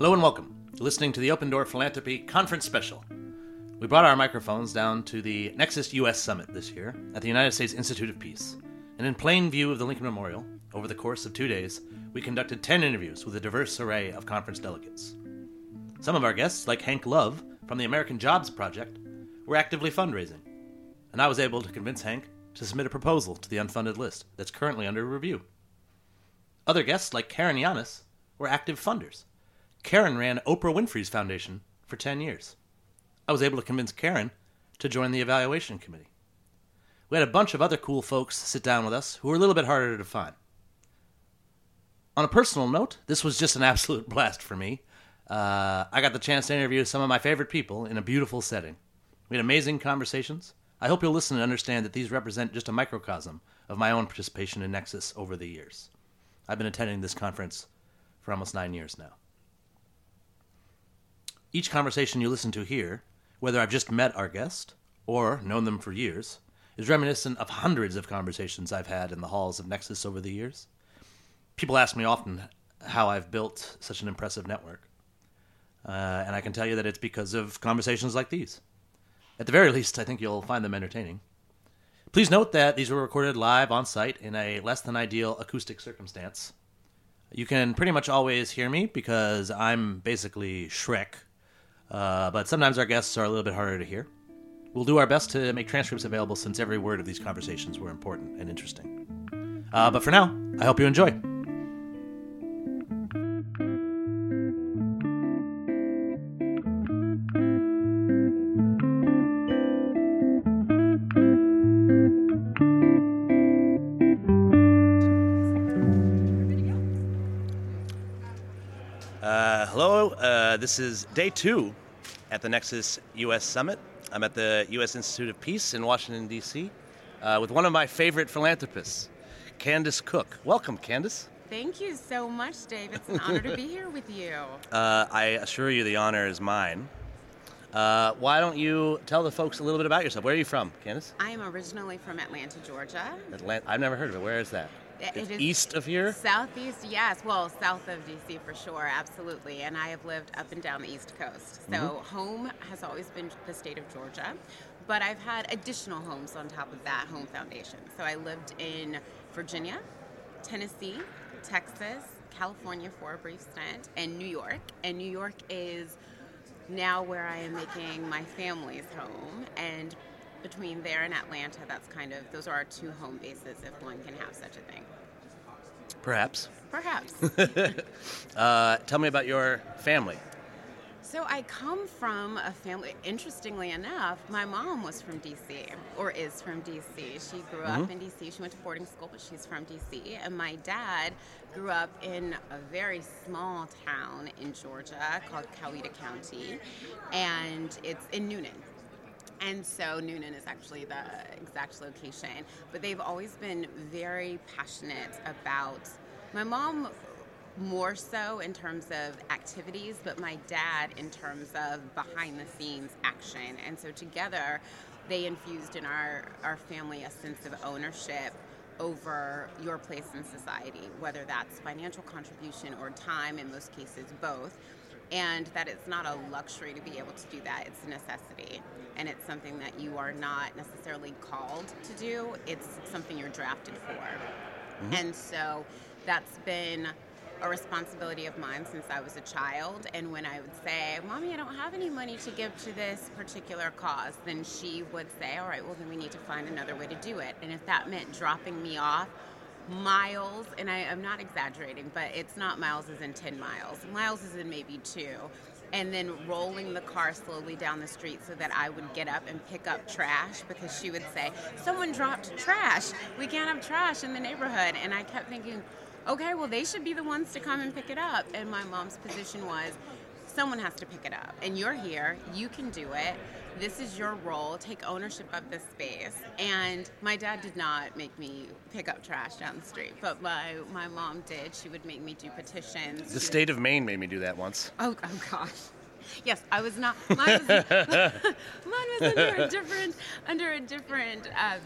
Hello and welcome. You're listening to the Open Door Philanthropy Conference Special. We brought our microphones down to the Nexus US Summit this year at the United States Institute of Peace. And in plain view of the Lincoln Memorial, over the course of two days, we conducted 10 interviews with a diverse array of conference delegates. Some of our guests, like Hank Love from the American Jobs Project, were actively fundraising. And I was able to convince Hank to submit a proposal to the unfunded list that's currently under review. Other guests, like Caren Yanis, were active funders. Caren ran Oprah Winfrey's foundation for 10 years. I was able to convince Caren to join the evaluation committee. We had a bunch of other cool folks sit down with us who were a little bit harder to find. On a personal note, this was just an absolute blast for me. Uh, I got the chance to interview some of my favorite people in a beautiful setting. We had amazing conversations. I hope you'll listen and understand that these represent just a microcosm of my own participation in Nexus over the years. I've been attending this conference for almost nine years now. Each conversation you listen to here, whether I've just met our guest or known them for years, is reminiscent of hundreds of conversations I've had in the halls of Nexus over the years. People ask me often how I've built such an impressive network. Uh, and I can tell you that it's because of conversations like these. At the very least, I think you'll find them entertaining. Please note that these were recorded live on site in a less than ideal acoustic circumstance. You can pretty much always hear me because I'm basically Shrek, uh, but sometimes our guests are a little bit harder to hear. We'll do our best to make transcripts available since every word of these conversations were important and interesting. Uh, but for now, I hope you enjoy. This is day two at the Nexus US Summit. I'm at the U.S. Institute of Peace in Washington, D.C., uh, with one of my favorite philanthropists, Candice Cook. Welcome, Candice. Thank you so much, Dave. It's an honor to be here with you. Uh, I assure you the honor is mine. Uh, why don't you tell the folks a little bit about yourself? Where are you from, Candice? I am originally from Atlanta, Georgia. Atlanta. I've never heard of it. Where is that? It It's east of here? Southeast, yes. Well, south of DC for sure, absolutely. And I have lived up and down the East Coast. So Mm-hmm. home has always been the state of Georgia, but I've had additional homes on top of that home foundation. So I lived in Virginia, Tennessee, Texas, California for a brief stint, and New York. And New York is now where I am making my family's home. And between there and Atlanta, that's kind of, those are our two home bases if one can have such a thing. Perhaps. Perhaps. Uh, tell me about your family. so I come from a family, interestingly enough, my mom was from DC, or is from DC. She grew up in DC. She went to boarding school, but she's from DC. And my dad grew up in a very small town in Georgia called Coweta County, and it's in Newnan. And so Newnan is actually the exact location. But they've always been very passionate about my mom more so in terms of activities, but my dad in terms of behind the scenes action. And so together they infused in our, our family a sense of ownership over your place in society, whether that's financial contribution or time, in most cases, both and that it's not a luxury to be able to do that. It's a necessity. And it's something that you are not necessarily called to do. It's something you're drafted for. Mm-hmm. And so that's been a responsibility of mine since I was a child. And when I would say, Mommy, I don't have any money to give to this particular cause, then she would say, All right, well, then we need to find another way to do it. And if that meant dropping me off miles, and I, I'm not exaggerating, but it's not miles as in 10 miles, miles is in maybe two. And then rolling the car slowly down the street so that I would get up and pick up trash because she would say, Someone dropped trash. We can't have trash in the neighborhood. And I kept thinking, Okay, well, they should be the ones to come and pick it up. And my mom's position was, Someone has to pick it up. And you're here, you can do it. This is your role. Take ownership of this space. And my dad did not make me pick up trash down the street, but my, my mom did. She would make me do petitions. She The would- state of Maine made me do that once. Oh, oh gosh. Yes, I was not. Mine was, mine was under a different, under a different um,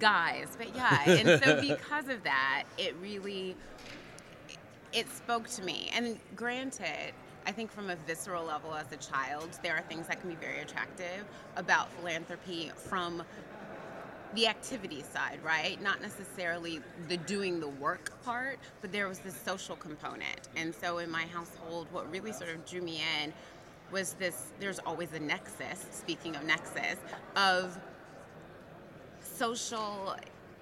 guise. But yeah, and so because of that, it really, it spoke to me. And granted, I think from a visceral level as a child, there are things that can be very attractive about philanthropy from the activity side, right? Not necessarily the doing the work part, but there was this social component. And so in my household, what really sort of drew me in was this there's always a nexus, speaking of nexus, of social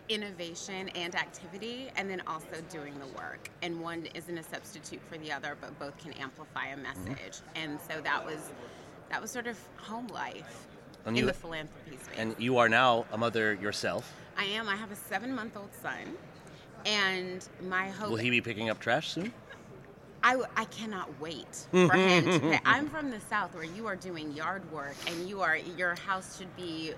innovation and activity and then also doing the work and one isn't a substitute for the other but both can amplify a message mm-hmm. and so that was that was sort of home life and in you, the philanthropy space. And you are now a mother yourself. I am. I have a seven-month-old son, and my hope. Will he be picking up trash soon? I, I cannot wait for him to pay. I'm from the South where you are doing yard work and you are your house should be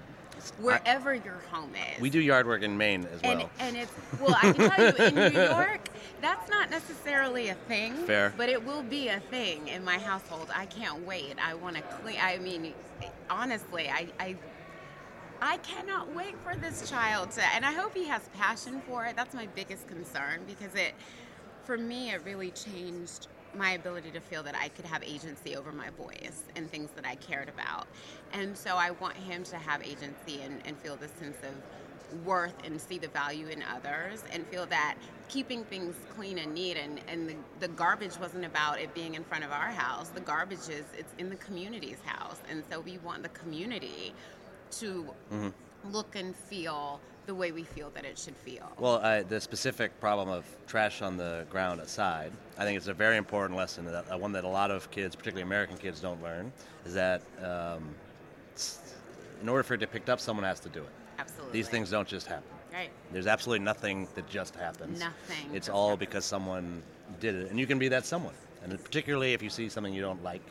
wherever I, your home is. We do yard work in Maine as well. And, and it's well, I can tell you in New York, that's not necessarily a thing. Fair. But it will be a thing in my household. I can't wait. I want to clean. I mean, honestly, I, I I cannot wait for this child to, and I hope he has passion for it. That's my biggest concern because it, for me, it really changed my ability to feel that I could have agency over my voice and things that I cared about. And so I want him to have agency and, and feel this sense of worth and see the value in others and feel that keeping things clean and neat and, and the, the garbage wasn't about it being in front of our house. The garbage is it's in the community's house. And so we want the community to mm-hmm. look and feel the way we feel that it should feel. Well, uh, the specific problem of trash on the ground aside, I think it's a very important lesson, that, uh, one that a lot of kids, particularly American kids, don't learn, is that um, in order for it to be picked up, someone has to do it. Absolutely. These things don't just happen. Right. There's absolutely nothing that just happens. Nothing. It's all because someone did it, and you can be that someone. And particularly if you see something you don't like,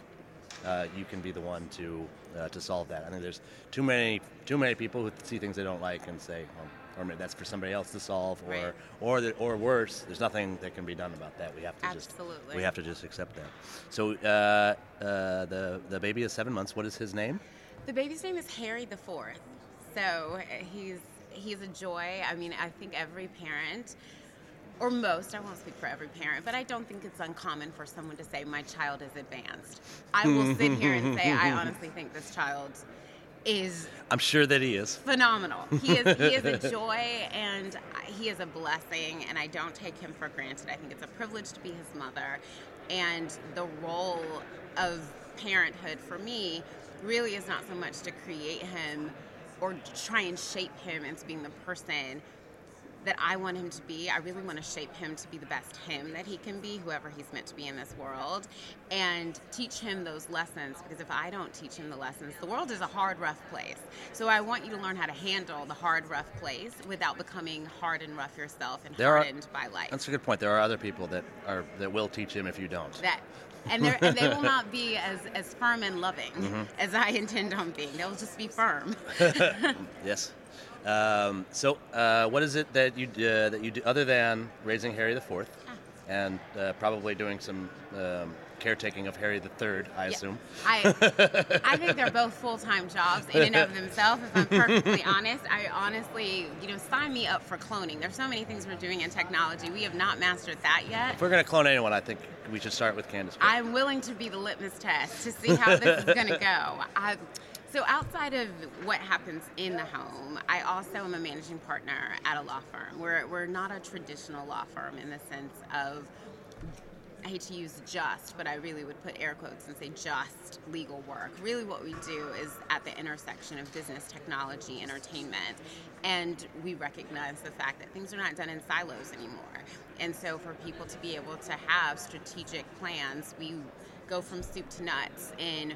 uh, you can be the one to uh, to solve that. I think there's too many too many people who see things they don't like and say, well, or that's for somebody else to solve, or right. or the, or worse, there's nothing that can be done about that. We have to Absolutely. just we have to just accept that. So uh, uh, the the baby is seven months. What is his name? The baby's name is Harry the Fourth. So he's he's a joy. I mean, I think every parent or most, I won't speak for every parent, but I don't think it's uncommon for someone to say, My child is advanced. I will sit here and say, I honestly think this child is. I'm sure that he is. Phenomenal. He is, he is a joy and he is a blessing, and I don't take him for granted. I think it's a privilege to be his mother. And the role of parenthood for me really is not so much to create him or try and shape him into being the person that I want him to be. I really want to shape him to be the best him that he can be, whoever he's meant to be in this world, and teach him those lessons. Because if I don't teach him the lessons, the world is a hard, rough place. So I want you to learn how to handle the hard, rough place without becoming hard and rough yourself and there hardened are, by life. That's a good point. There are other people that are that will teach him if you don't. That and, and, they will not be as, as firm and loving mm-hmm. as I intend on being. They'll just be firm. yes. Um, so, uh, what is it that you uh, that you do other than raising Harry the Fourth, ah. and uh, probably doing some um, caretaking of Harry the Third? I yeah. assume. I I think they're both full time jobs in and of themselves. If I'm perfectly honest, I honestly, you know, sign me up for cloning. There's so many things we're doing in technology. We have not mastered that yet. If we're going to clone anyone, I think we should start with Candice. I'm willing to be the litmus test to see how this is going to go. I, so outside of what happens in the home, I also am a managing partner at a law firm. We're, we're not a traditional law firm in the sense of I hate to use just, but I really would put air quotes and say just legal work. Really, what we do is at the intersection of business, technology, entertainment, and we recognize the fact that things are not done in silos anymore. And so, for people to be able to have strategic plans, we go from soup to nuts in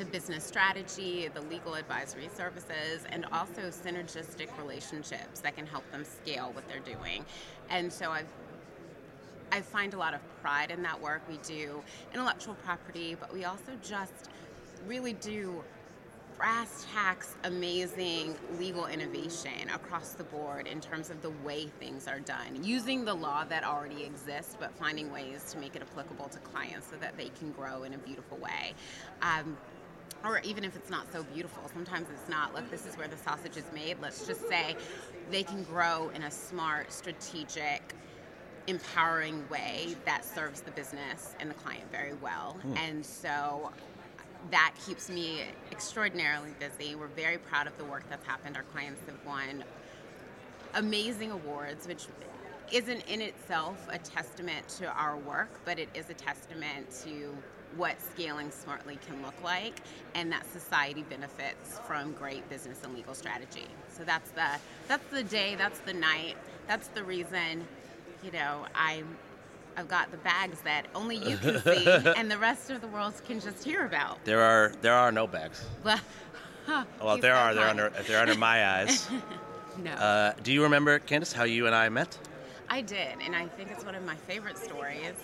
the business strategy, the legal advisory services, and also synergistic relationships that can help them scale what they're doing. And so I've I find a lot of pride in that work. We do intellectual property, but we also just really do brass tacks amazing legal innovation across the board in terms of the way things are done, using the law that already exists, but finding ways to make it applicable to clients so that they can grow in a beautiful way. Um, or even if it's not so beautiful, sometimes it's not. Look, this is where the sausage is made. Let's just say they can grow in a smart, strategic, empowering way that serves the business and the client very well. Hmm. And so that keeps me extraordinarily busy. We're very proud of the work that's happened. Our clients have won amazing awards, which isn't in itself a testament to our work, but it is a testament to what scaling smartly can look like and that society benefits from great business and legal strategy. So that's the that's the day, that's the night, that's the reason, you know, I I've got the bags that only you can see and the rest of the world can just hear about. There are there are no bags. Well, Well, there are. They're under they're under my eyes. No. Uh, do you remember, Candice, how you and I met? I did, and I think it's one of my favorite stories.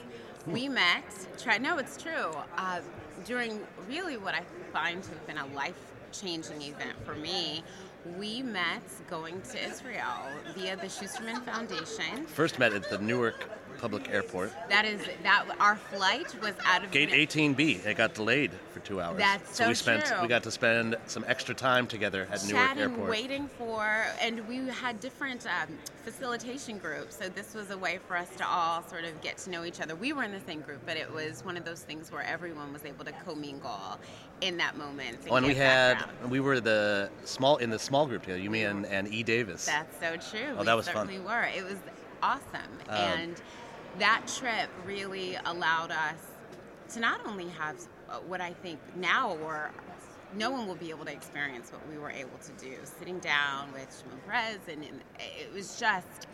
We met, try, no, it's true, uh, during really what I find to have been a life changing event for me. We met going to Israel via the Schusterman Foundation. First met at the Newark Public Airport. That is, that our flight was out of Gate 18B. It got delayed for two hours. That's we so we spent true. we got to spend some extra time together at Newark chatting, Airport. waiting for, and we had different um, facilitation groups. So this was a way for us to all sort of get to know each other. We were in the same group, but it was one of those things where everyone was able to commingle in that moment. Oh, and we had background. we were the small in the small group together. You, me, and, and E. Davis. That's so true. Oh, we that was fun. certainly were. It was awesome, Um, and that trip really allowed us to not only have uh, what I think now or no one will be able to experience what we were able to do, sitting down with Shimon Peres, and, and it was just.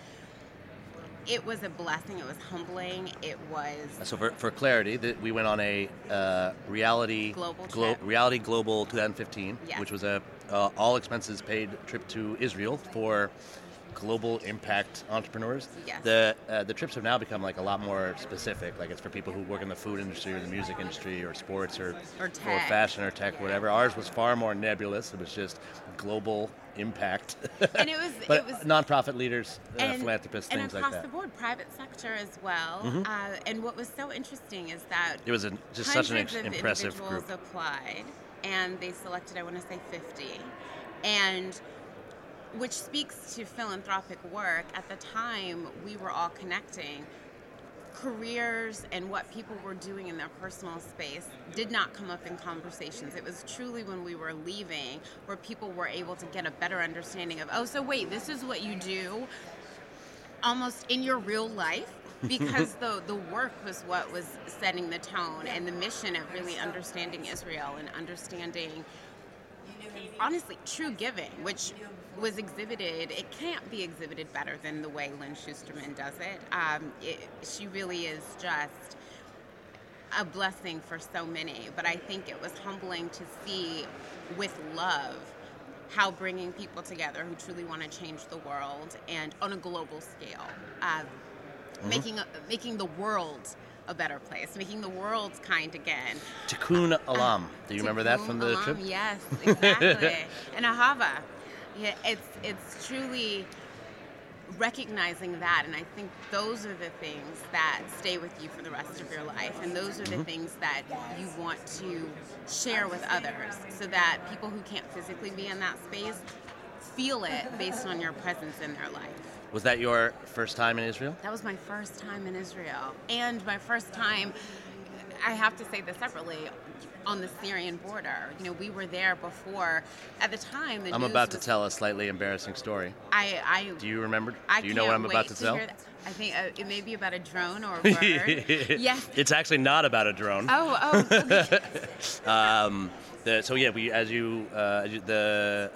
It was a blessing. It was humbling. It was So for, for clarity, that we went on a uh, reality Global glo- trip. reality global 2015, Yes. which was a uh, all expenses paid trip to Israel for global impact entrepreneurs. Yes. The uh, the trips have now become like a lot more specific. Like it's for people who work in the food industry or the music industry or sports or Or or fashion or tech, whatever. Ours was far more nebulous. It was just global impact. and it was but it was nonprofit leaders, uh, philanthropists, and things across like that. Mm-hmm. the board, private sector as well. Uh, and what was so interesting is that It was a, just such an ex- of impressive group. applied, and they selected, I want to say, 50, and which speaks to philanthropic work. At the time, we were all connecting. Careers and what people were doing in their personal space did not come up in conversations. It was truly when we were leaving where people were able to get a better understanding of, oh, so wait, this is what you do almost in your real life because the the work was what was setting the tone and the mission of really understanding Israel and understanding honestly true giving which was exhibited it can't be exhibited better than the way Lynn Schusterman does it, um, it she really is just a blessing for so many but I think it was humbling to see with love how bringing people together who truly want to change the world and on a global scale, uh, making making the world a better place, making the world kind again. Tikkun Olam. Do you remember that from the Olam, trip? Yes, exactly. and Ahava. Yeah, it's it's truly recognizing that and i think those are the things that stay with you for the rest of your life and those are Mm-hmm. the things that you want to share with others so that people who can't physically be in that space feel it based on your presence in their life Was that your first time in Israel? that was my first time in Israel and my first time I have to say this separately on the Syrian border. You know, we were there before at the time the I'm about to tell a slightly embarrassing story. I I Do you remember? I Do you know what I'm about wait to tell? I think uh, it may be about a drone or a bird. yes. It's actually not about a drone. Oh, oh, okay. Um, the, so yeah, we as you uh, as you- the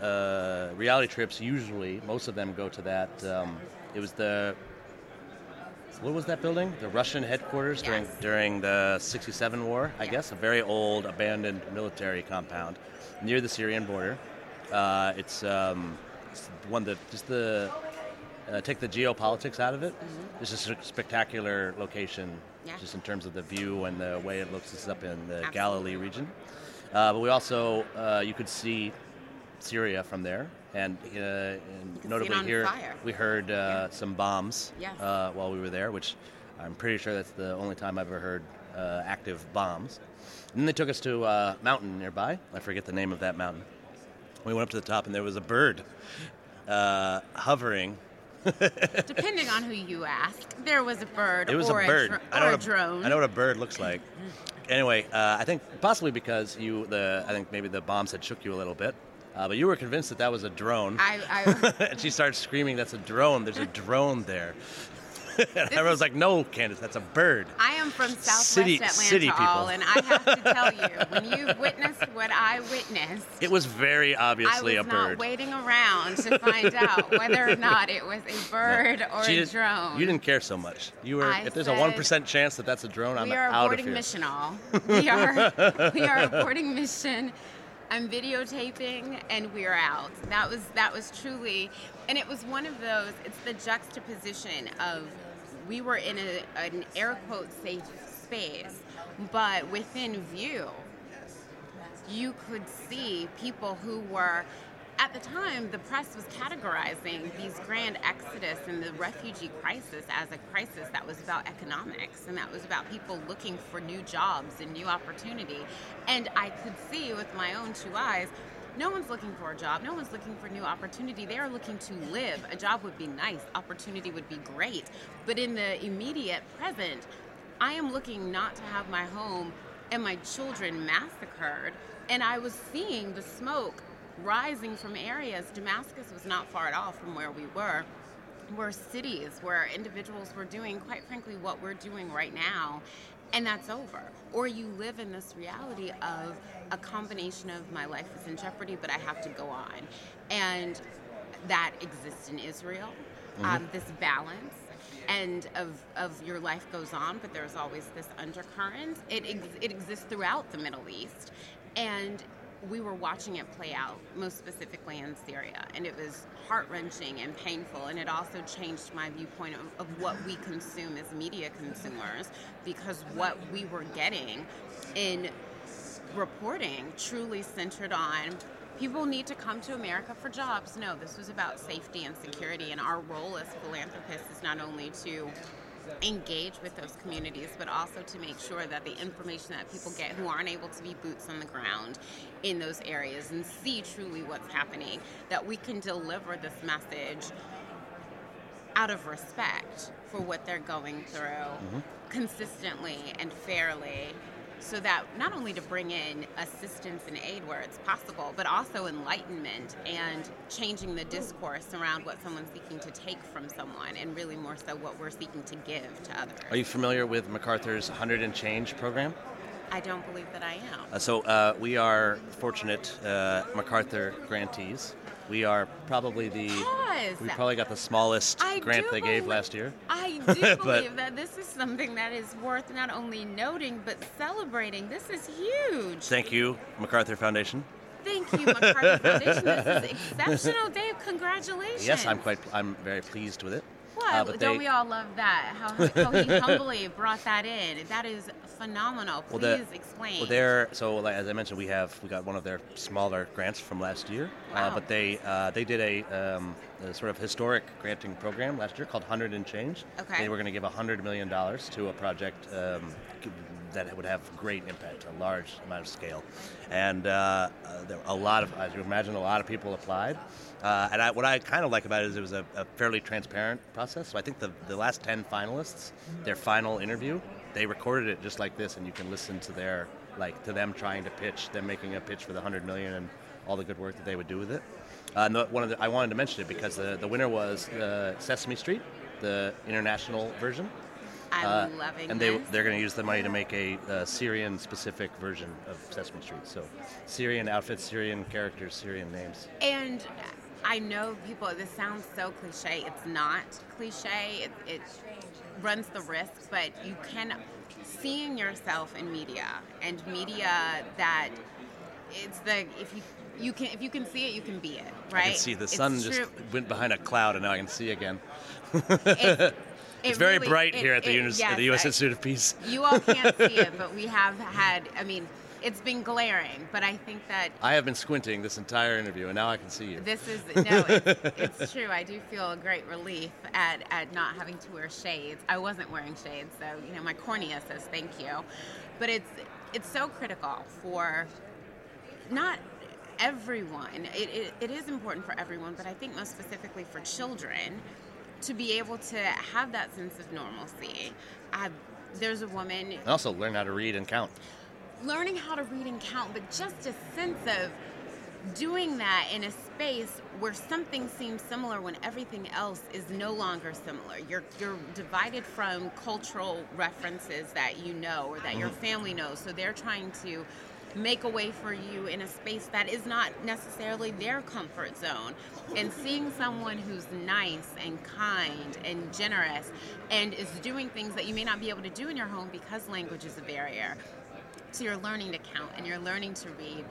uh, reality trips usually most of them go to that. Um, it was the what was that building? The Russian headquarters during Yes. during the '67 war, I guess. A very old, abandoned military compound near the Syrian border. Uh, it's, um, it's one that just the uh, take the geopolitics out of it. It's just a spectacular location, Mm-hmm. Yeah. just in terms of the view and the way it looks. It's up in the Absolutely. Galilee region. Uh, but we also uh, you could see Syria from there, and, uh, and notably here fire. we heard uh, some bombs Yes. uh, while we were there, which I'm pretty sure that's the only time I've ever heard uh, active bombs. And then they took us to a mountain nearby. I forget the name of that mountain. We went up to the top, and there was a bird uh, hovering Depending on who you ask, there was a bird. It was or a bird. dr- I know or what a drone. I know what a bird looks like. Anyway, uh, I think possibly because you the I think maybe the bombs had shook you a little bit, uh, but you were convinced that that was a drone. I, I, and she starts screaming, "That's a drone! There's a drone there!" and everyone's like, "No, Candice, that's a bird." I am from Southwest City- Atlanta, city people. all, and I have to tell you, when you witnessed what I witnessed, It was very I obviously was a not waiting around to find out whether or not it was a bird or She a didn't- drone. You didn't care so much. You were. I if there's a one percent chance that that's a drone, I'm we are out of aborting here. mission all. We are we are aborting mission. I'm videotaping and we're out. That was that was truly and it was one of those it's the juxtaposition of we were in a, an air quote safe space, but within view you could see people who were at the time the press was categorizing these grand exodus and the refugee crisis as a crisis that was about economics and that was about people looking for new jobs and new opportunity. And i could see with my own two eyes no one's looking for a job no one's looking for new opportunity they are looking to live a job would be nice opportunity would be great but in the immediate present I am looking not to have my home and my children massacred. And I was seeing the smoke rising from areas. Damascus was not far at all from where we were. Were cities where individuals were doing, quite frankly, what we're doing right now, and that's over. Or you live in this reality of a combination of my life is in jeopardy, but I have to go on. And that exists in Israel, um, this balance and of, of your life goes on, but there's always this undercurrent. It, ex- it exists throughout the Middle East. And we were watching it play out, most specifically in Syria. And it was heart wrenching and painful. And it also changed my viewpoint of, of what we consume as media consumers because what we were getting in reporting truly centered on people need to come to America for jobs. No, this was about safety and security, and our role as philanthropists is not only to engage with those communities, but also to make sure that the information that people get who aren't able to be boots on the ground in those areas and see truly what's happening, that we can deliver this message out of respect for what they're going through mm-hmm. consistently and fairly so that not only to bring in assistance and aid where it's possible but also enlightenment and changing the discourse around what someone's seeking to take from someone and really more so what we're seeking to give to others Are you familiar with MacArthur's 100 and Change program? i don't believe that i am Uh, so uh, we are fortunate uh, MacArthur grantees. We are probably the Pause. we probably got the smallest I grant they gave last year. I do But- believe that this is something that is worth not only noting but celebrating. This is huge. Thank you, MacArthur Foundation. Thank you, MacArthur Foundation. This is an exceptional, Dave. Congratulations. Yes, I'm quite I'm very pleased with it. What? Uh, but Don't they- we all love that? How, how he humbly brought that in. That is phenomenal. Please Well, the- explain. Well, they're so like, as I mentioned, we have we got one of their smaller grants from last year, Wow. uh, but they uh, they did a, um, a sort of historic granting program last year called Hundred and Change. Okay. They were going to give hundred million dollars to a project um, that would have great impact, a large amount of scale, and uh, uh, there a lot of, as you imagine, a lot of people applied. Uh, and I, what I kind of like about it is it was a, a fairly transparent process. So I think the, the last 10 finalists, their final interview, they recorded it just like this, and you can listen to their, like, to them trying to pitch, them making a pitch for the 100 million and all the good work that they would do with it. Uh, and the, one of the, I wanted to mention it because the, the winner was uh, Sesame Street, the international version. I'm Uh, loving and they this. they're going to use the money to make a, uh Syrian specific version of Sesame Street. So Syrian outfits, Syrian characters, Syrian names. And I know people, this sounds so cliche. It's not cliche. It, it runs the risk, but you can, seeing yourself in media and media that it's the, if you, you can, if you can see it, you can be it, right? I can see the It's sun just true. went behind a cloud, and now I can see again. It's, It's it very really- bright it- here at the, it- Unis- at the U.S. Institute of Peace. You all can't see it, but we have had, I mean, it's been glaring, but I think that I have been squinting this entire interview, and now I can see you. This is no, it's, it's true. I do feel a great relief at, at not having to wear shades. I wasn't wearing shades, so you know my cornea says thank you. But it's it's so critical for not everyone. It, it, it is important for everyone, but I think most specifically for children to be able to have that sense of normalcy. I, there's a woman And also learn how to read and count. Learning how to read and count, but just a sense of doing that in a space where something seems similar when everything else is no longer similar. You're you're divided from cultural references that you know or that your mm-hmm. family knows. So they're trying to make a way for you in a space that is not necessarily their comfort zone. And seeing someone who's nice and kind and generous and is doing things that you may not be able to do in your home because language is a barrier. So you're learning to count and you're learning to read.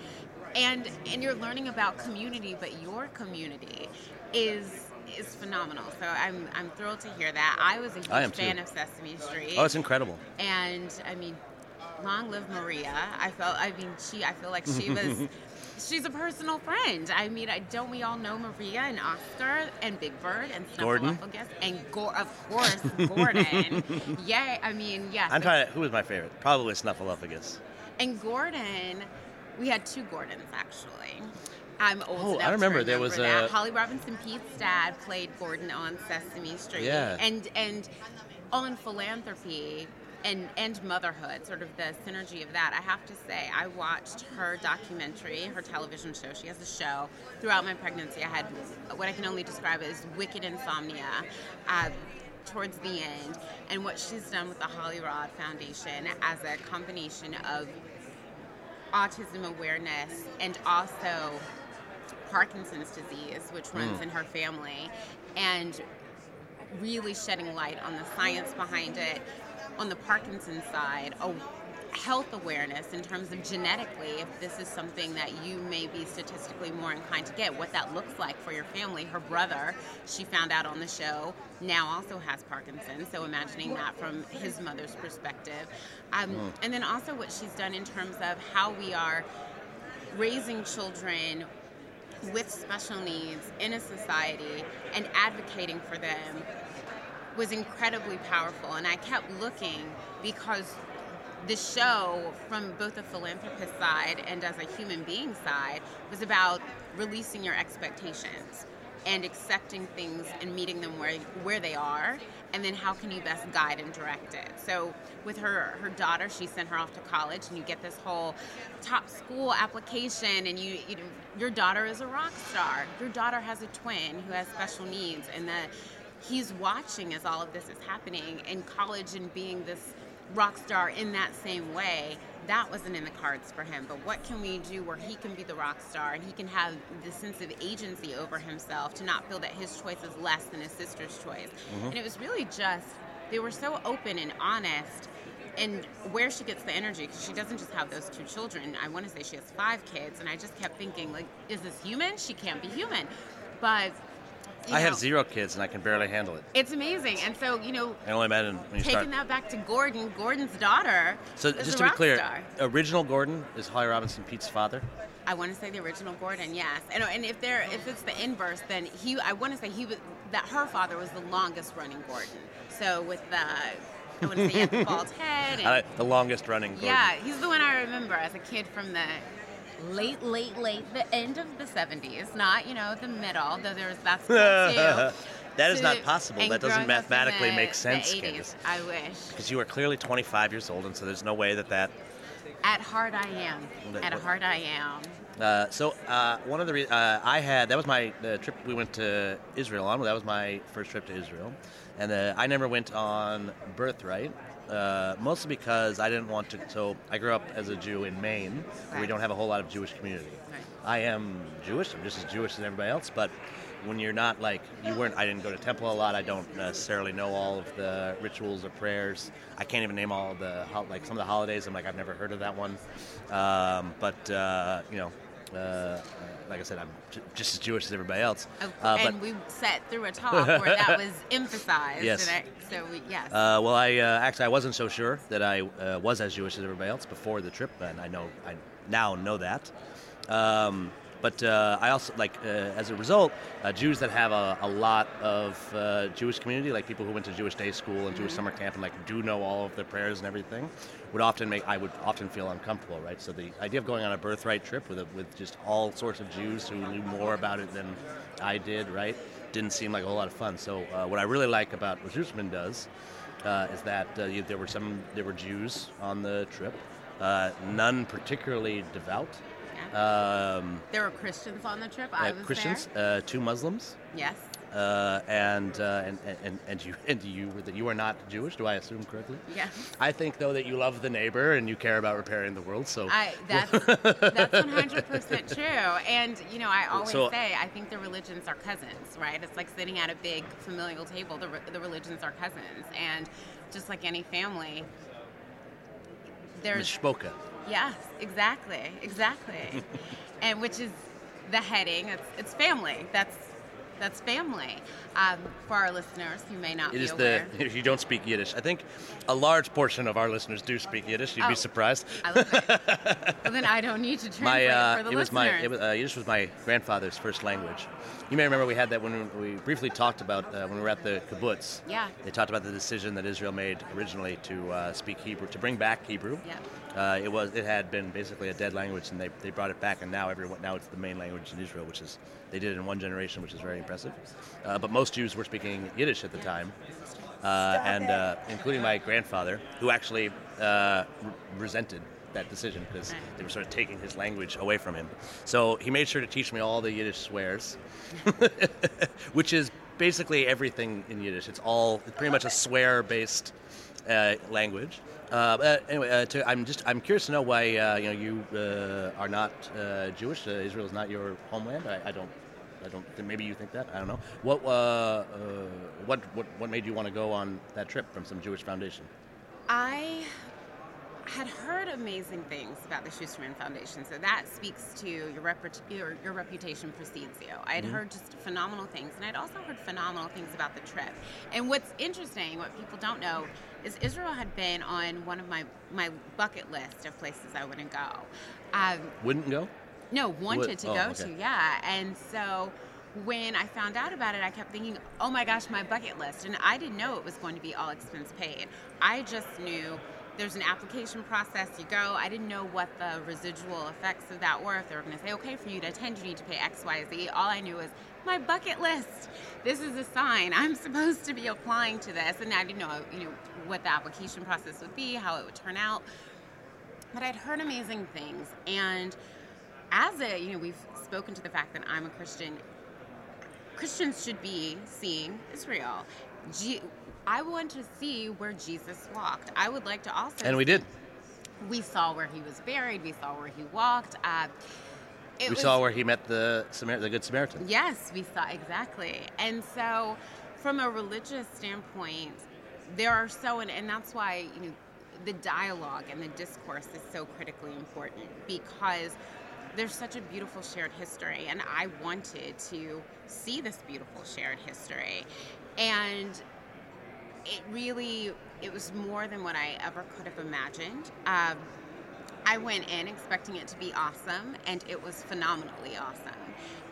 And and you're learning about community, but your community is is phenomenal. So I'm I'm thrilled to hear that. I was a huge am too. fan of Sesame Street. Oh, it's incredible. and I mean, long live Maria. I felt I mean she I feel like she was she's a personal friend. I mean, I, don't we all know Maria and Oscar and Big Bird and Gordon? Snuffleupagus and of course Gordon. yeah, I mean, yes. I'm trying to. Who was my favorite? Probably Snuffleupagus. And Gordon, we had two Gordons actually. I'm old Oh, enough I remember to there was that. a- Holly Robinson Peete's dad played Gordon on Sesame Street. Yeah. And and on philanthropy and and motherhood, sort of the synergy of that. I have to say, I watched her documentary, her television show. She has a show throughout my pregnancy. I had what I can only describe as wicked insomnia. Uh, towards the end and what she's done with the HollyRod Foundation as a combination of autism awareness and also Parkinson's disease, which runs mm. in her family, and really shedding light on the science behind it. On the Parkinson's side, health awareness in terms of genetically, if this is something that you may be statistically more inclined to get, what that looks like for your family. Her brother, she found out on the show, now also has Parkinson's, so imagining that from his mother's perspective. Um, And then also what she's done in terms of how we are raising children with special needs in a society and advocating for them was incredibly powerful. And I kept looking because the show, from both a philanthropist side and as a human being side, was about releasing your expectations and accepting things and meeting them where where they are and then how can you best guide and direct it? So with her her daughter she sent her off to college and you get this whole top school application and you, you your daughter is a rock star. Your daughter has a twin who has special needs and that he's watching as all of this is happening in college and being this rock star in that same way that wasn't in the cards for him. But what can we do where he can be the rock star and he can have the sense of agency over himself to not feel that his choice is less than his sister's choice? Mm-hmm. And it was really just they were so open and honest and where she gets the energy because she doesn't just have those two children. I want to say she has five kids and i just kept thinking like is this human? She can't be human. But I have zero kids and I can barely handle it. it's amazing and so you know I only imagine when you taking start. that back to gordon gordon's daughter So just to be clear, star. original Gordon is Holly Robinson Peete's father. I want to say the original Gordon, yes. And, and if there, if it's the inverse, then he, I want to say he was that her father was the longest running Gordon. So with the, I want to say he had the bald head. And, I, the longest running Gordon. yeah, he's the one I remember as a kid from the late, late, late, the end of the '70s, not you know the middle. Though there's that's cool too. that is To- not possible. That doesn't growing up in mathematically the- make sense, The 80s, Candice. I wish. Because you are clearly 25 years old, and so there's no way that that. At heart, I am. At what- heart, I am. Uh, so uh, one of the re- uh, I had that was my the trip we went to Israel on. That was my first trip to Israel, and uh, I never went on Birthright. Uh, mostly because I didn't want to. So I grew up as a Jew in Maine, where we don't have a whole lot of Jewish community. Right. I am Jewish. I'm just as Jewish as everybody else. But when you're not like you weren't, I didn't go to temple a lot. I don't necessarily know all of the rituals or prayers. I can't even name all the like some of the holidays. I'm like I've never heard of that one. Um, but uh, you know, uh, like I said, I'm j- just as Jewish as everybody else. Of Uh, and we sat through a talk where that was emphasized. Yes. I, so we, yes. Uh, well, I uh, actually I wasn't so sure that I uh, was as Jewish as everybody else before the trip, and I know I now know that. Um, but uh, I also like uh, as a result, uh, Jews that have a, a lot of uh, Jewish community, like people who went to Jewish day school and Jewish summer camp, and like do know all of the prayers and everything, would often make I would often feel uncomfortable, right? So the idea of going on a birthright trip with a, with just all sorts of Jews who knew more about it than I did, right? didn't seem like a whole lot of fun. So uh, what I really like about what Zussman does uh, is that uh, you, there were some there were Jews on the trip, uh, none particularly devout. Yeah. Um, there were Christians on the trip. I uh, was Christians, there. Uh, two Muslims. Yes. Uh, and, uh, and and and you and you that you are not Jewish. Do I assume correctly? Yes. I think though that you love the neighbor and you care about repairing the world. So I, that's that's one hundred percent true. And you know, I always So- say I think the religions are cousins, right? It's like sitting at a big familial table. The, re- the religions are cousins, and just like any family, there's Mishpoka. Yes, exactly, exactly. and which is the heading. It's it's family. That's that's family. Um, for our listeners who may not It be is aware. the if you don't speak Yiddish. I think a large portion of our listeners do speak Yiddish. You'd Oh. be surprised. I love it. well, then I don't need to translate my it uh, for the it was listeners. my it was, uh, Yiddish was my grandfather's first language. You may remember we had that when we briefly talked about uh, when we were at the kibbutz. Yeah. They talked about the decision that Israel made originally to uh, speak Hebrew, to bring back Hebrew. Yeah. Uh, it was it had been basically a dead language, and they, they brought it back, and now everyone now it's the main language in Israel, which is they did it in one generation, which is very impressive. Uh, but most Jews were speaking Yiddish at the time, uh, and uh, including my grandfather, who actually uh, re- resented that decision because they were sort of taking his language away from him. So he made sure to teach me all the Yiddish swears, which is basically everything in Yiddish. It's all it's pretty much a swear-based uh, language. Uh, anyway, uh, to, I'm just I'm curious to know why uh, you know you uh, are not uh, Jewish. Uh, Israel is not your homeland. I, I don't. I don't. Maybe you think that. I don't know. What uh, uh, what what what made you want to go on that trip from some Jewish foundation? I had heard amazing things about the Schusterman Foundation, so that speaks to your, reput- your, your reputation precedes you. I had Mm-hmm. heard just phenomenal things, and I'd also heard phenomenal things about the trip. And what's interesting, what people don't know, is Israel had been on one of my, my bucket list of places I wouldn't go. Um, Wouldn't go. no, wanted to oh, go okay. to, yeah. And so when I found out about it, I kept thinking, oh my gosh, my bucket list. And I didn't know it was going to be all expense paid. I just knew there's an application process, you go. I didn't know what the residual effects of that were. If they were going to say, okay, for you to attend, you need to pay X, Y, Z. All I knew was my bucket list. This is a sign. I'm supposed to be applying to this. And I didn't know, you know, what the application process would be, how it would turn out. But I'd heard amazing things. And as a, you know, we've spoken to the fact that I'm a Christian. Christians should be seeing Israel. Je- I want to see where Jesus walked. I would like to also. And we did. We saw where he was buried. We saw where he walked. Uh, it We was- saw where he met the Samar- the Good Samaritan. Yes, we saw exactly. And so, from a religious standpoint, there are so, and, and that's why you know the dialogue and the discourse is so critically important because there's such a beautiful shared history, and I wanted to see this beautiful shared history, and it really it was more than what I ever could have imagined. Um, I went in expecting it to be awesome, and it was phenomenally awesome.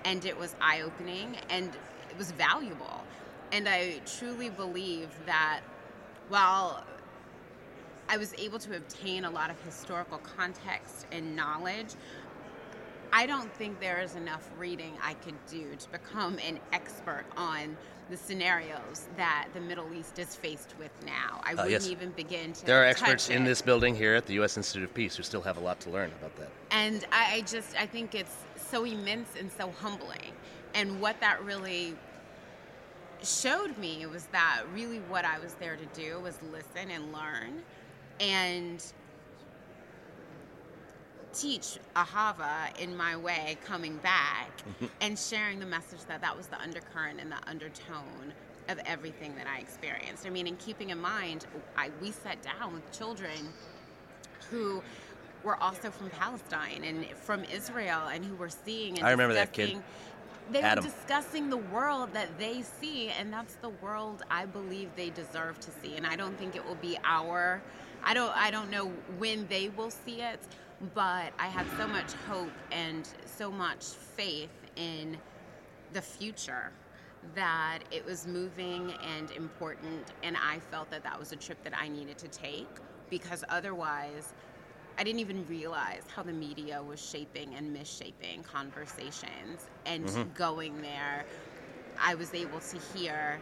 And it was eye opening, and it was valuable. And I truly believe that while I was able to obtain a lot of historical context and knowledge, I don't think there is enough reading I could do to become an expert on the scenarios that the Middle East is faced with now. I uh, wouldn't yes. even begin to. There are experts in this building here at the U.S. Institute of Peace who still have a lot to learn about that. And I I just, I think it's so immense and so humbling. And what that really showed me was that really what I was there to do was listen and learn and teach Ahava in my way coming back mm-hmm. and sharing the message that that was the undercurrent and the undertone of everything that I experienced. I mean, and keeping in mind, I, we sat down with children who were also from Palestine and from Israel and who were seeing and I remember that kid. They Adam. were discussing the world that they see, and that's the world I believe they deserve to see. And I don't think it will be our. I don't. I don't know when they will see it, but I have so much hope and so much faith in the future that it was moving and important and i felt that that was a trip that i needed to take because otherwise i didn't even realize how the media was shaping and misshaping conversations. And mm-hmm. going there I was able to hear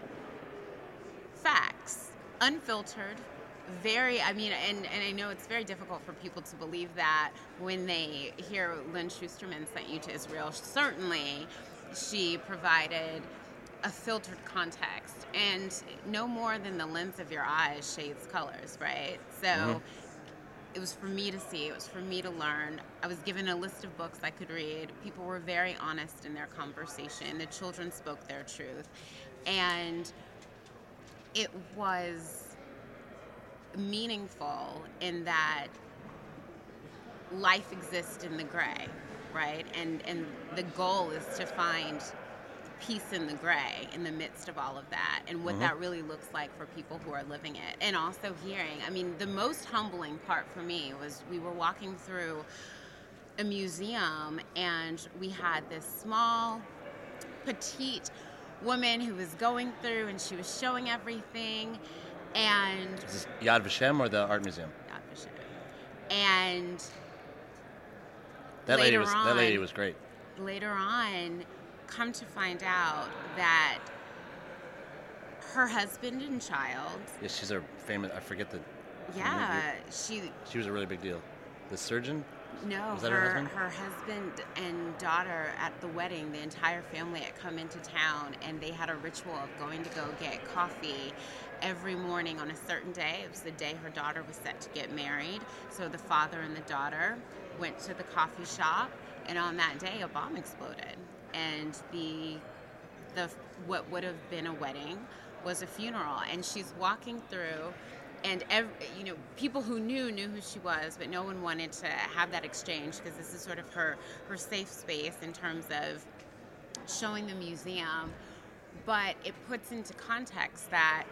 facts, unfiltered, very i mean and, and i know it's very difficult for people to believe that when they hear lynn schusterman sent you to israel certainly she provided a filtered context and no more than the lens of your eyes shades colors right? So mm-hmm. it was for me to see it was for me to learn. I was given a list of books i could read. People were very honest in their conversation. The children spoke their truth. And it was meaningful in that life exists in the gray, right? And and the goal is to find peace in the gray in the midst of all of that and what mm-hmm. that really looks like for people who are living it and also hearing i mean the most humbling part for me was we were walking through a museum and we had this small petite woman who was going through and she was showing everything and is this Yad Vashem or the art museum? Yad Vashem. And that lady was on, that lady was great. Later on, come to find out that her husband and child. Yeah, she's a famous. I forget the. Yeah, she. She was a really big deal. The surgeon. No, her, her husband? her husband and daughter at the wedding, the entire family had come into town and they had a ritual of going to go get coffee every morning on a certain day. It was the day her daughter was set to get married. So the father and the daughter went to the coffee shop, and on that day, a bomb exploded. And the the what would have been a wedding was a funeral. And she's walking through, and every, you know, people who knew knew who she was, but no one wanted to have that exchange because this is sort of her her safe space in terms of showing the museum. But it puts into context that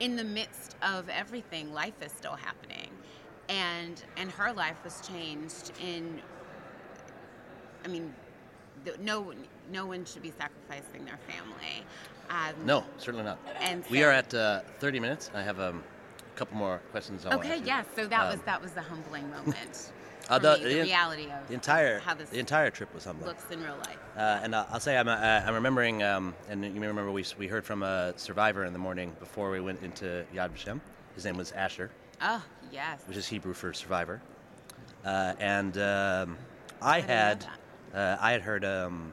in the midst of everything, life is still happening, and and her life was changed in. I mean, no no one should be sacrificing their family. Um, no, certainly not. And so, we are at uh, 30 minutes. I have um, a couple more questions. I okay, yes. Yeah, so that um, was that was the humbling moment. Uh, the, the, reality of the entire how this the entire trip was humbling. Looks in real life. Uh, and uh, I'll say I'm, uh, I'm remembering, um, and you may remember we, we heard from a survivor in the morning before we went into Yad Vashem. His name was Asher. Oh yes. Which is Hebrew for survivor. Uh, and um, I, I had uh, I had heard um,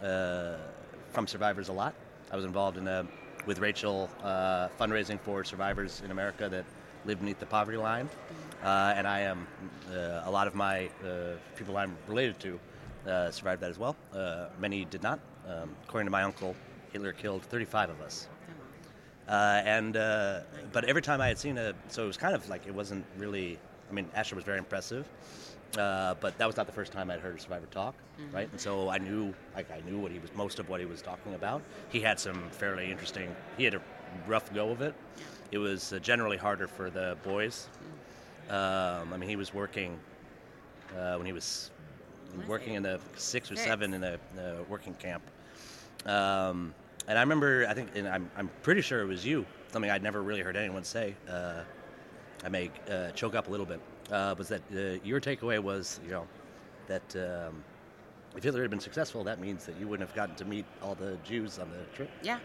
from survivors a lot. I was involved in a with Rachel fundraising for survivors in America that live beneath the poverty line. Mm-hmm uh, and I am uh, a lot of my uh, people I'm related to uh, survived that as well. Uh, many did not. Um, according to my uncle, Hitler killed 35 of us. Uh, and but every time I had seen a, so it was kind of like it wasn't really. I mean, Asher was very impressive, but that was not the first time I'd heard a survivor talk, mm-hmm. right? And so I knew, like, I knew what he was, most of what he was talking about. He had some fairly interesting. He had a rough go of it. It was generally harder for the boys. Um, I mean, he was working uh, when he was working in the six or seven in a, working camp. Um, and I remember, I think, and I'm, I'm pretty sure it was you, something I'd never really heard anyone say. Uh, I may uh, choke up a little bit. Uh, was that uh, your takeaway was, you know, that um, if Hitler had been successful, that means that you wouldn't have gotten to meet all the Jews on the trip. Yeah.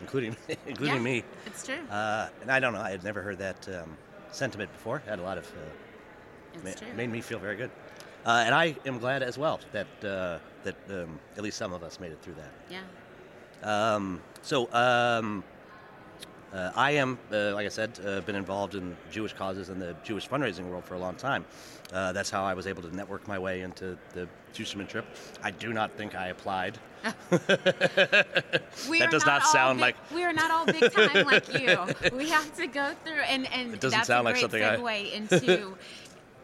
Including, including yeah, me. It's true. Uh, and I don't know. I had never heard that. Um, sentiment before. Had a lot of uh, ma- made me feel very good, uh, and I am glad as well that uh, that um, at least some of us made it through that. Yeah. Um, so um, uh, I am, uh, like I said, uh, been involved in Jewish causes and the Jewish fundraising world for a long time. Uh, that's how I was able to network my way into the Schusterman trip. I do not think I applied. that does not, not sound big, like we are not all big time like you. We have to go through, and and it doesn't that's sound a like great something segue I... into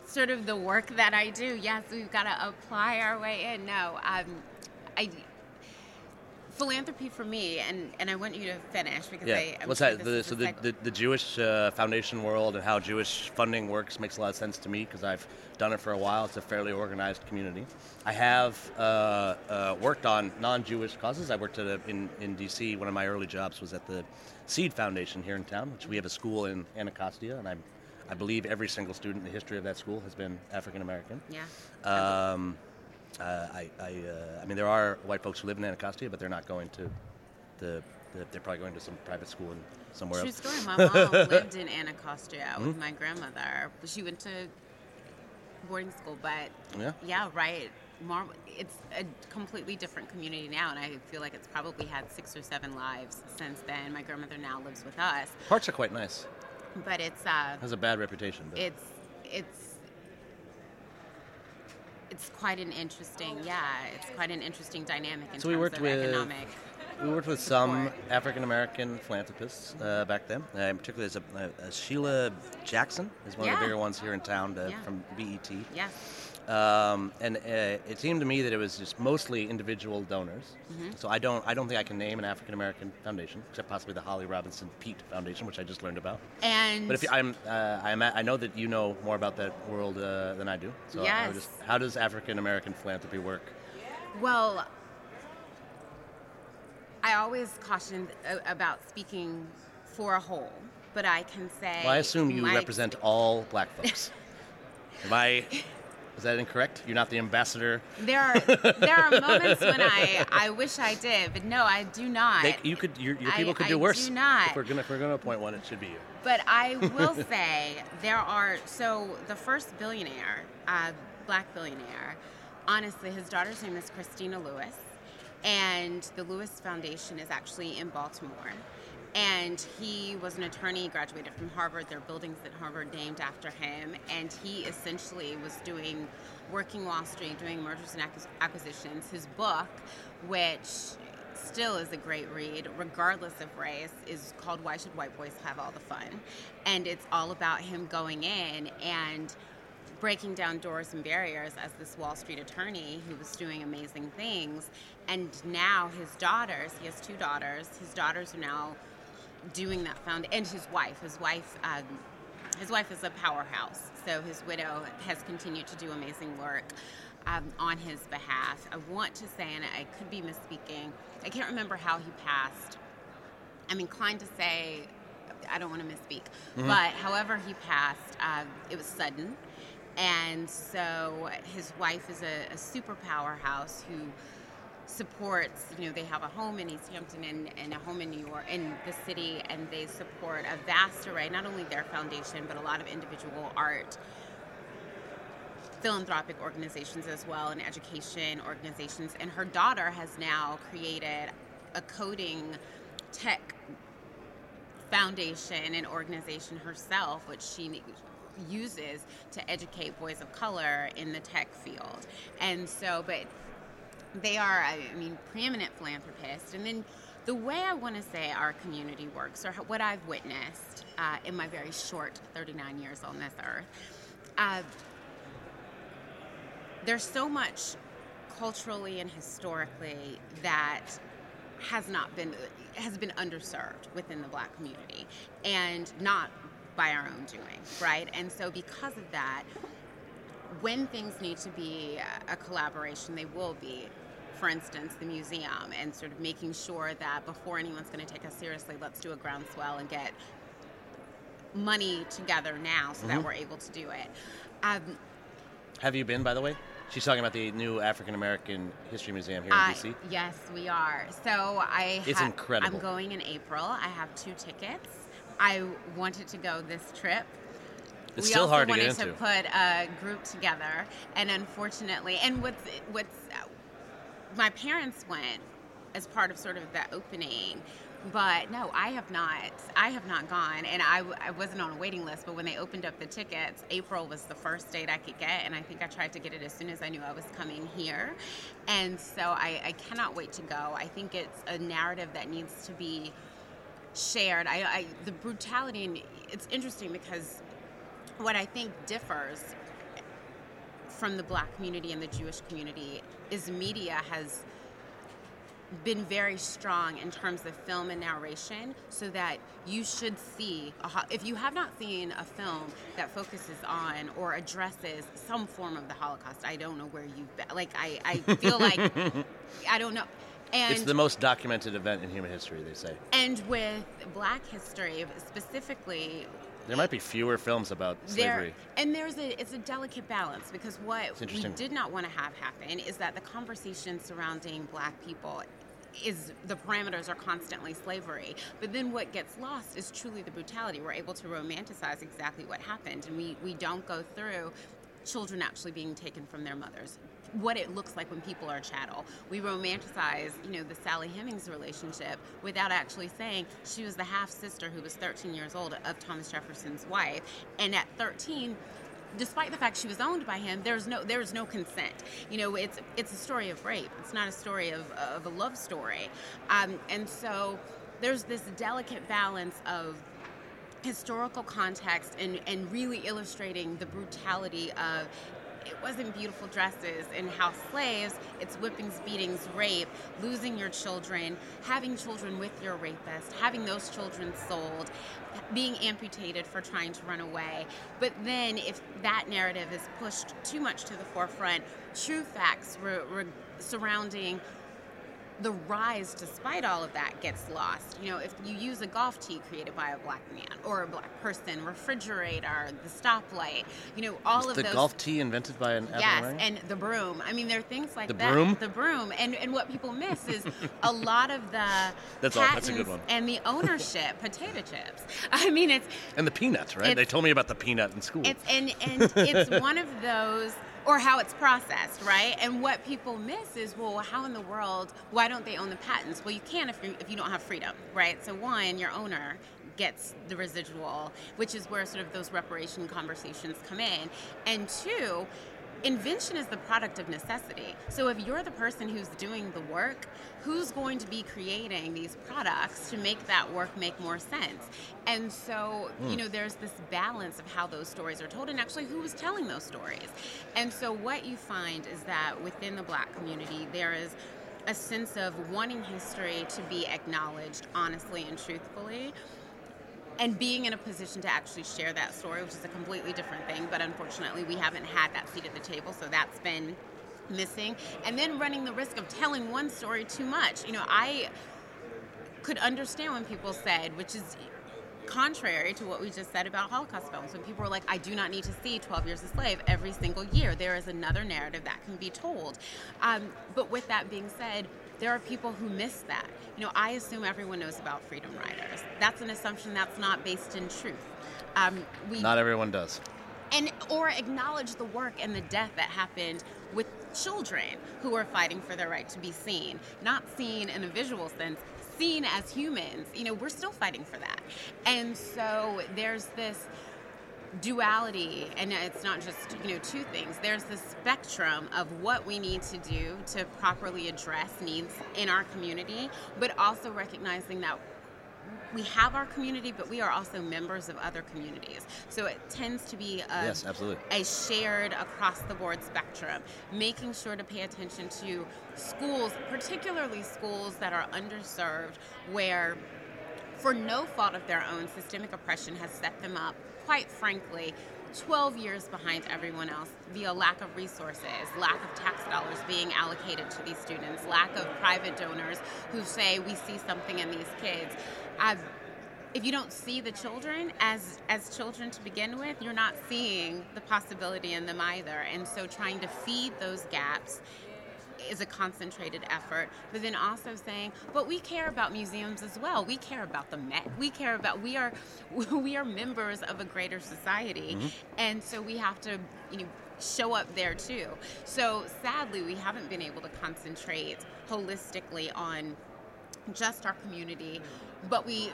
sort of the work that I do. Yes, we've got to apply our way in. No, um, I philanthropy for me, and, and I want you to finish because yeah. I. I'm What's sure that? The, so the, the, the, Jewish uh, Foundation world and how Jewish funding works makes a lot of sense to me because I've done it for a while. It's a fairly organized community. I have uh, uh, worked on non-Jewish causes. I worked at a, in in D.C. One of my early jobs was at the Seed Foundation here in town, which we have a school in Anacostia, and I'm. I believe every single student in the history of that school has been African American. Yeah. Um, uh, I, I, uh, I, mean, there are white folks who live in Anacostia, but they're not going to the they're probably going to some private school in somewhere True else. story. My mom lived in Anacostia Mm-hmm. with my grandmother. She went to boarding school, but Yeah. yeah, right. Mar- it's a completely different community now, and I feel like it's probably had six or seven lives since then. My grandmother now lives with us, Parts are quite nice. but it's uh, Has a bad reputation. But it's it's it's quite an interesting yeah it's quite an interesting dynamic in So we terms worked of with- economic we worked with some. African American philanthropists uh, back then. Uh, particularly, there's a, a, Sheila Johnson is one of the bigger ones here in town uh, Yeah. from BET. yes Um, and uh, it seemed to me that it was just mostly individual donors. Mm-hmm. So I don't, I don't think I can name an African American foundation, except possibly the Holly Robinson Peete Foundation, which I just learned about. and But if you, I'm, uh, I'm, I know that you know more about that world uh, than I do. So I Yes. just, how does African American philanthropy work? Well, I always caution about speaking for a whole, but I can say. Well, I assume you represent all black folks. Am I? Is that incorrect? You're not the ambassador. There are there are moments when I I wish I did, but no, I do not. They, you could, your, your I- people could I do worse. do not. If we're gonna, if we're gonna appoint one, it should be you. But I will say there are so the first billionaire, uh, black billionaire, honestly, his daughter's name is Christina Lewis, and the Lewis Foundation is actually in Baltimore. And he was an attorney, graduated from Harvard. There are buildings at Harvard named after him. And he essentially was doing, working Wall Street, doing mergers and acquisitions. His book, which still is a great read, regardless of race, is called Why Should White Boys Have All the Fun? And it's all about him going in and breaking down doors and barriers as this Wall Street attorney who was doing amazing things. And now his daughters, he has two daughters, his daughters are now doing that found and his wife. His wife um, his wife is a powerhouse. So his widow has continued to do amazing work um, on his behalf. I want to say and i could be misspeaking i can't remember how he passed. I'm inclined to say i don't want to misspeak but however he passed um, it was sudden. And so his wife is a, a super powerhouse who supports you know they have a home in east hampton and, and a home in new york in the city and they support a vast array not only their foundation but a lot of individual art philanthropic organizations as well and education organizations. And her daughter has now created a coding tech foundation and organization herself which she uses to educate boys of color in the tech field. And so but they are i mean preeminent philanthropists. And then the way i want to say our community works or what i've witnessed uh, in my very short 39 years on this earth uh, there's so much culturally and historically that has not been has been underserved within the black community and not by our own doing right? And so because of that when things need to be a, a collaboration they will be for instance the museum and sort of making sure that before anyone's going to take us seriously let's do a groundswell and get money together now so that we're able to do it um, Have you been, by the way? She's talking about the new African American History Museum here in I- DC. yes, we are. So I. It's ha- incredible. I'm going in April. I have two tickets. I wanted to go this trip. It's we still hard to get wanted to put a group together, and unfortunately, and what's what's uh, my parents went as part of sort of the opening. But no, I have not. I have not gone, and I wasn't on a waiting list. But when they opened up the tickets, April was the first date I could get, and I think I tried to get it as soon as I knew I was coming here. And so I, I cannot wait to go. I think it's a narrative that needs to be shared. I, I the brutality, and it's interesting because what I think differs from the black community and the Jewish community is media has been very strong in terms of film and narration so that you should see a, ho- if you have not seen a film that focuses on or addresses some form of the holocaust i don't know where you've been like i, I feel like i don't know and It's the most documented event in human history, they say. and with black history specifically There might be fewer films about slavery. there and there's a it's a delicate balance because what we did not want to have happen is that the conversation surrounding black people is the parameters are constantly slavery. But then what gets lost is truly the brutality. We're able to romanticize exactly what happened, and we, we don't go through children actually being taken from their mothers what it looks like when people are chattel. We romanticize, you know, the Sally Hemings relationship without actually saying she was the half sister who was 13 years old of Thomas Jefferson's wife, and at 13 despite the fact she was owned by him, there's no there's no consent. You know, it's it's a story of rape. It's not a story of, of a love story, um, and so there's this delicate balance of historical context and, and really illustrating the brutality of it wasn't beautiful dresses and house slaves. It's whippings, beatings, rape, losing your children, having children with your rapist, having those children sold, being amputated for trying to run away. But then, if that narrative is pushed too much to the forefront, true facts re- re- surrounding the rise, despite all of that, gets lost. You know, if you use a golf tee created by a black man or a black person, refrigerator, the stoplight, you know, all Was of the those. golf tee invented by an Yes, and the broom. I mean, there are things like The that. broom? The broom. And and what people miss is a lot of the That's all- that's a good one. And the ownership, potato chips. I mean, it's and the peanuts, right? They told me about the peanut in school. it's and and it's one of those or how it's processed, right? And what people miss is, well, how in the world? Why don't they own the patents? Well, you can if you if you don't have freedom, right? So one, your owner gets the residual, which is where sort of those reparation conversations come in, and two. Invention is the product of necessity. So if you're the person who's doing the work, who's going to be creating these products to make that work make more sense? And so, you hmm. know, there's this balance of how those stories are told and actually who is telling those stories. And so what you find is that within the black community, there is a sense of wanting history to be acknowledged honestly and truthfully and being in a position to actually share that story, which is a completely different thing. But unfortunately, we haven't had that seat at the table, so that's been missing. And then running the risk of telling one story too much. You know, I could understand when people said, which is contrary to what we just said about Holocaust films, when people were like, I do not need to see 12 Years a Slave every single year. There is another narrative that can be told. Um, but with that being said, there are people who miss that. You know, I assume everyone knows about freedom riders. That's an assumption that's not based in truth. Um, we Not everyone does. and or acknowledge the work and the death that happened with children who are fighting for their right to be seen not seen in a visual sense seen as humans you know we're still fighting for that and so there's this duality and it's not just you know two things there's the spectrum of what we need to do to properly address needs in our community but also recognizing that we have our community, but we are also members of other communities. So it tends to be a, Yes, absolutely. a shared across the board spectrum, making sure to pay attention to schools, particularly schools that are underserved, where for no fault of their own, systemic oppression has set them up, quite frankly, 12 years behind everyone else via lack of resources, lack of tax dollars being allocated to these students, lack of private donors who say we see something in these kids. Uh, if you don't see the children as as children to begin with, you're not seeing the possibility in them either. And so trying to feed those gaps is a concentrated effort, but then also saying, but we care about museums as well. We care about the Met. We care about we are we are members of a greater society, mm-hmm. and so we have to you know show up there too. So sadly, we haven't been able to concentrate holistically on just our community, but we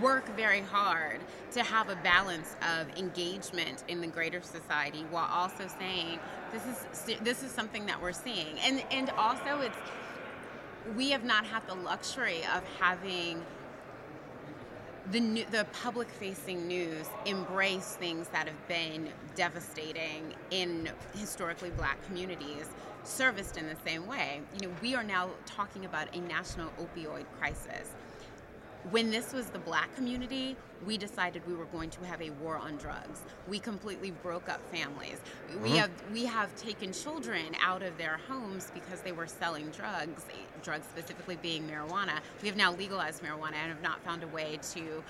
work very hard to have a balance of engagement in the greater society while also saying this is this is something that we're seeing. And and also it's we have not had the luxury of having the new, the public facing news embrace things that have been devastating in historically black communities serviced in the same way. You know we are now talking about a national opioid crisis when this was the black community, we decided we were going to have a war on drugs. We completely broke up families. We mm-hmm. have we have taken children out of their homes because they were selling drugs, drugs specifically being marijuana. We have now legalized marijuana and have not found a way to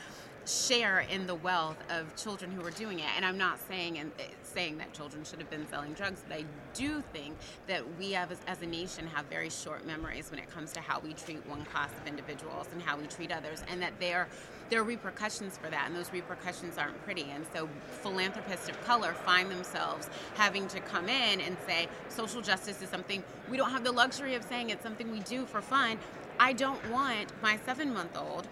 share in the wealth of children who are doing it. And I'm not saying and eh, saying that children should have been selling drugs, but I do think that we have, as, as a nation have very short memories when it comes to how we treat one class of individuals and how we treat others, and that there there are repercussions for that, and those repercussions aren't pretty. And so philanthropists of color find themselves having to come in and say social justice is something we don't have the luxury of saying it's something we do for fun. I don't want my seven month old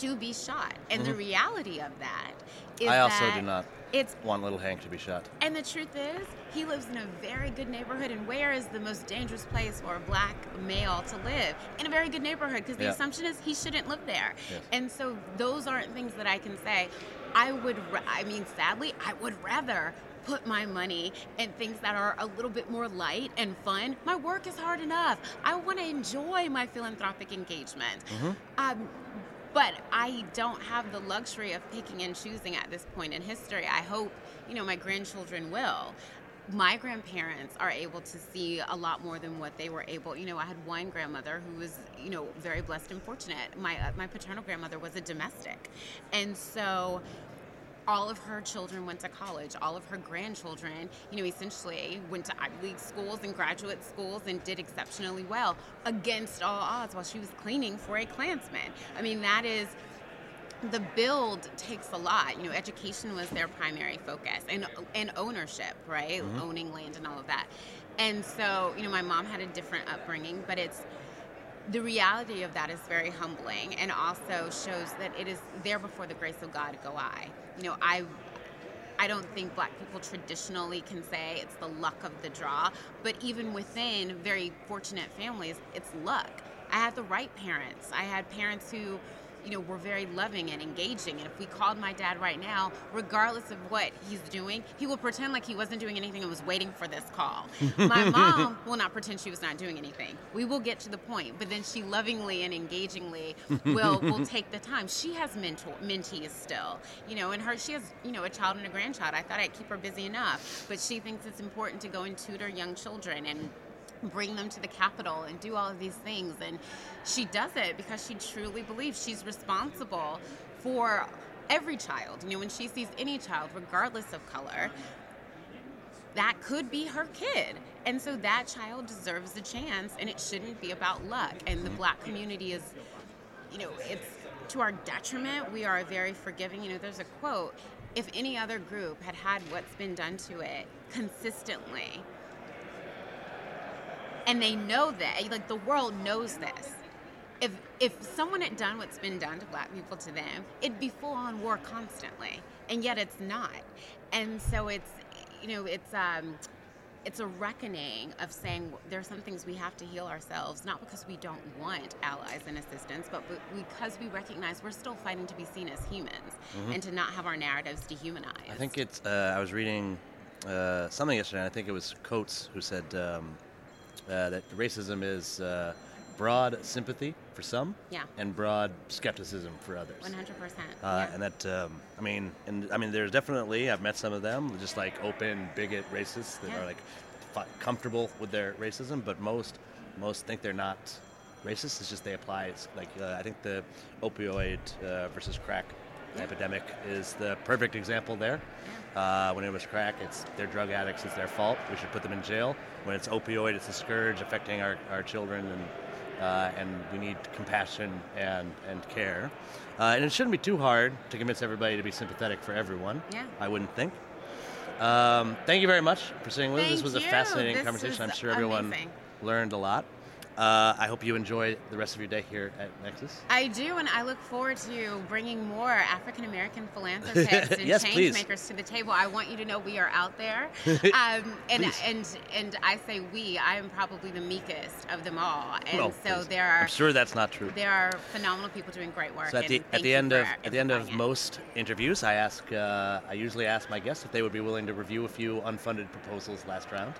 to be shot. And the reality of that is I also that do not It's want little Hank to be shot. and the truth is, he lives in a very good neighborhood. And where is the most dangerous place for a black male to live? In a very good neighborhood, because the Yeah. assumption is he shouldn't live there. Yes. And so those aren't things that I can say. I would, I mean, sadly, I would rather put my money in things that are a little bit more light and fun. My work is hard enough. I want to enjoy my philanthropic engagement. Um, but I don't have the luxury of picking and choosing at this point in history. I hope, you know, my grandchildren will. My grandparents are able to see a lot more than what they were able. You know, I had one grandmother who was, you know, very blessed and fortunate. My uh, my paternal grandmother was a domestic, and so all of her children went to college. All of her grandchildren, you know, essentially went to Ivy League schools and graduate schools and did exceptionally well against all odds while she was cleaning for a Klansman. I mean, that is the build takes a lot. You know, education was their primary focus and and ownership, right? Mm-hmm. Owning land and all of that. And so, you know, my mom had a different upbringing, but it's the reality of that is very humbling and also shows that it is there before the grace of God go I. You know, I I don't think black people traditionally can say it's the luck of the draw, but even within very fortunate families, it's luck. I had the right parents. I had parents who, you know, were very loving and engaging. And if we called my dad right now, regardless of what he's doing, he will pretend like he wasn't doing anything and was waiting for this call. my mom will not pretend she was not doing anything. We will get to the point, but then she lovingly and engagingly will will take the time. She has mentor mentees still, you know, and her she has you know a child and a grandchild. I thought I'd keep her busy enough, but she thinks it's important to go and tutor young children and bring them to the Capitol and do all of these things. And she does it because she truly believes she's responsible for every child. You know, when she sees any child, regardless of color, that could be her kid. And so that child deserves a chance, and it shouldn't be about luck. And the black community is, you know, it's to our detriment. We are very forgiving. You know, there's a quote if any other group had had what's been done to it consistently, and they know that like the world knows this if if someone had done what's been done to black people to them it'd be full on war constantly and yet it's not and so it's you know it's um it's a reckoning of saying there's some things we have to heal ourselves, not because we don't want allies and assistance, but because we recognize we're still fighting to be seen as humans and to not have our narratives dehumanized. I think it's. Uh, I was reading uh, something yesterday. and I think it was Coates who said um, uh, that racism is uh, broad sympathy for some, Yeah. and broad skepticism for others. 100%. Uh, yeah. And that, um, I mean, and I mean, there's definitely I've met some of them, just like open bigot racists that Yeah. are like fi- comfortable with their racism, but most most think they're not racist. It's just they apply. It's like uh, I think the opioid uh, versus crack. Epidemic is the perfect example there. Uh, when it was crack, it's they're drug addicts. It's their fault. We should put them in jail. When it's opioid, it's a scourge affecting our, our children, and uh, and we need compassion and and care. Uh, and it shouldn't be too hard to convince everybody to be sympathetic for everyone. Yeah. I wouldn't think. Um, thank you very much for sitting with us. This was a fascinating This conversation. I'm sure everyone amazing. learned a lot. Uh, I hope you enjoy the rest of your day here at Nexus. I do, and I look forward to bringing more African American philanthropists and Yes, change please. makers to the table. I want you to know we are out there, um, and and and I say we. I am probably the meekest of them all, and Well, so please. there are I'm sure that's not true. there are phenomenal people doing great work. So at the at the end of at the end of it. most interviews, I ask uh, I usually ask my guests if they would be willing to review a few unfunded proposals last round.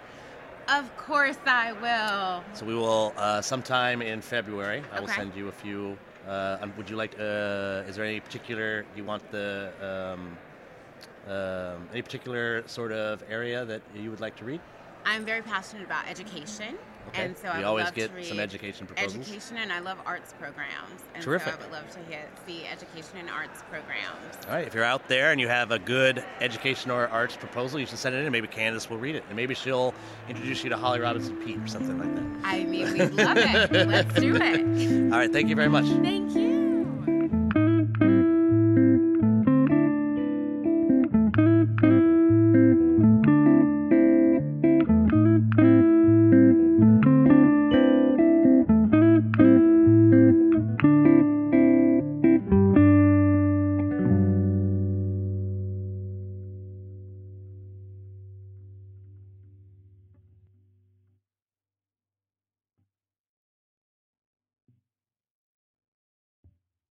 Of course, I will. So we will uh, sometime in February. I will Okay. send you a few. Uh, um, would you like? Uh, is there any particular you want the um, um, any particular sort of area that you would like to read? I'm very passionate about education. Okay. And so You I always love get some education proposals? Education, and I love arts programs. And Terrific. so I would love to hear, see education and arts programs. All right, if you're out there and you have a good education or arts proposal, you should send it in. and Maybe Candice will read it, and maybe she'll introduce you to Holly Robinson Peete or something like that. I mean, we love it. Let's do it. All right, thank you very much. Thank you.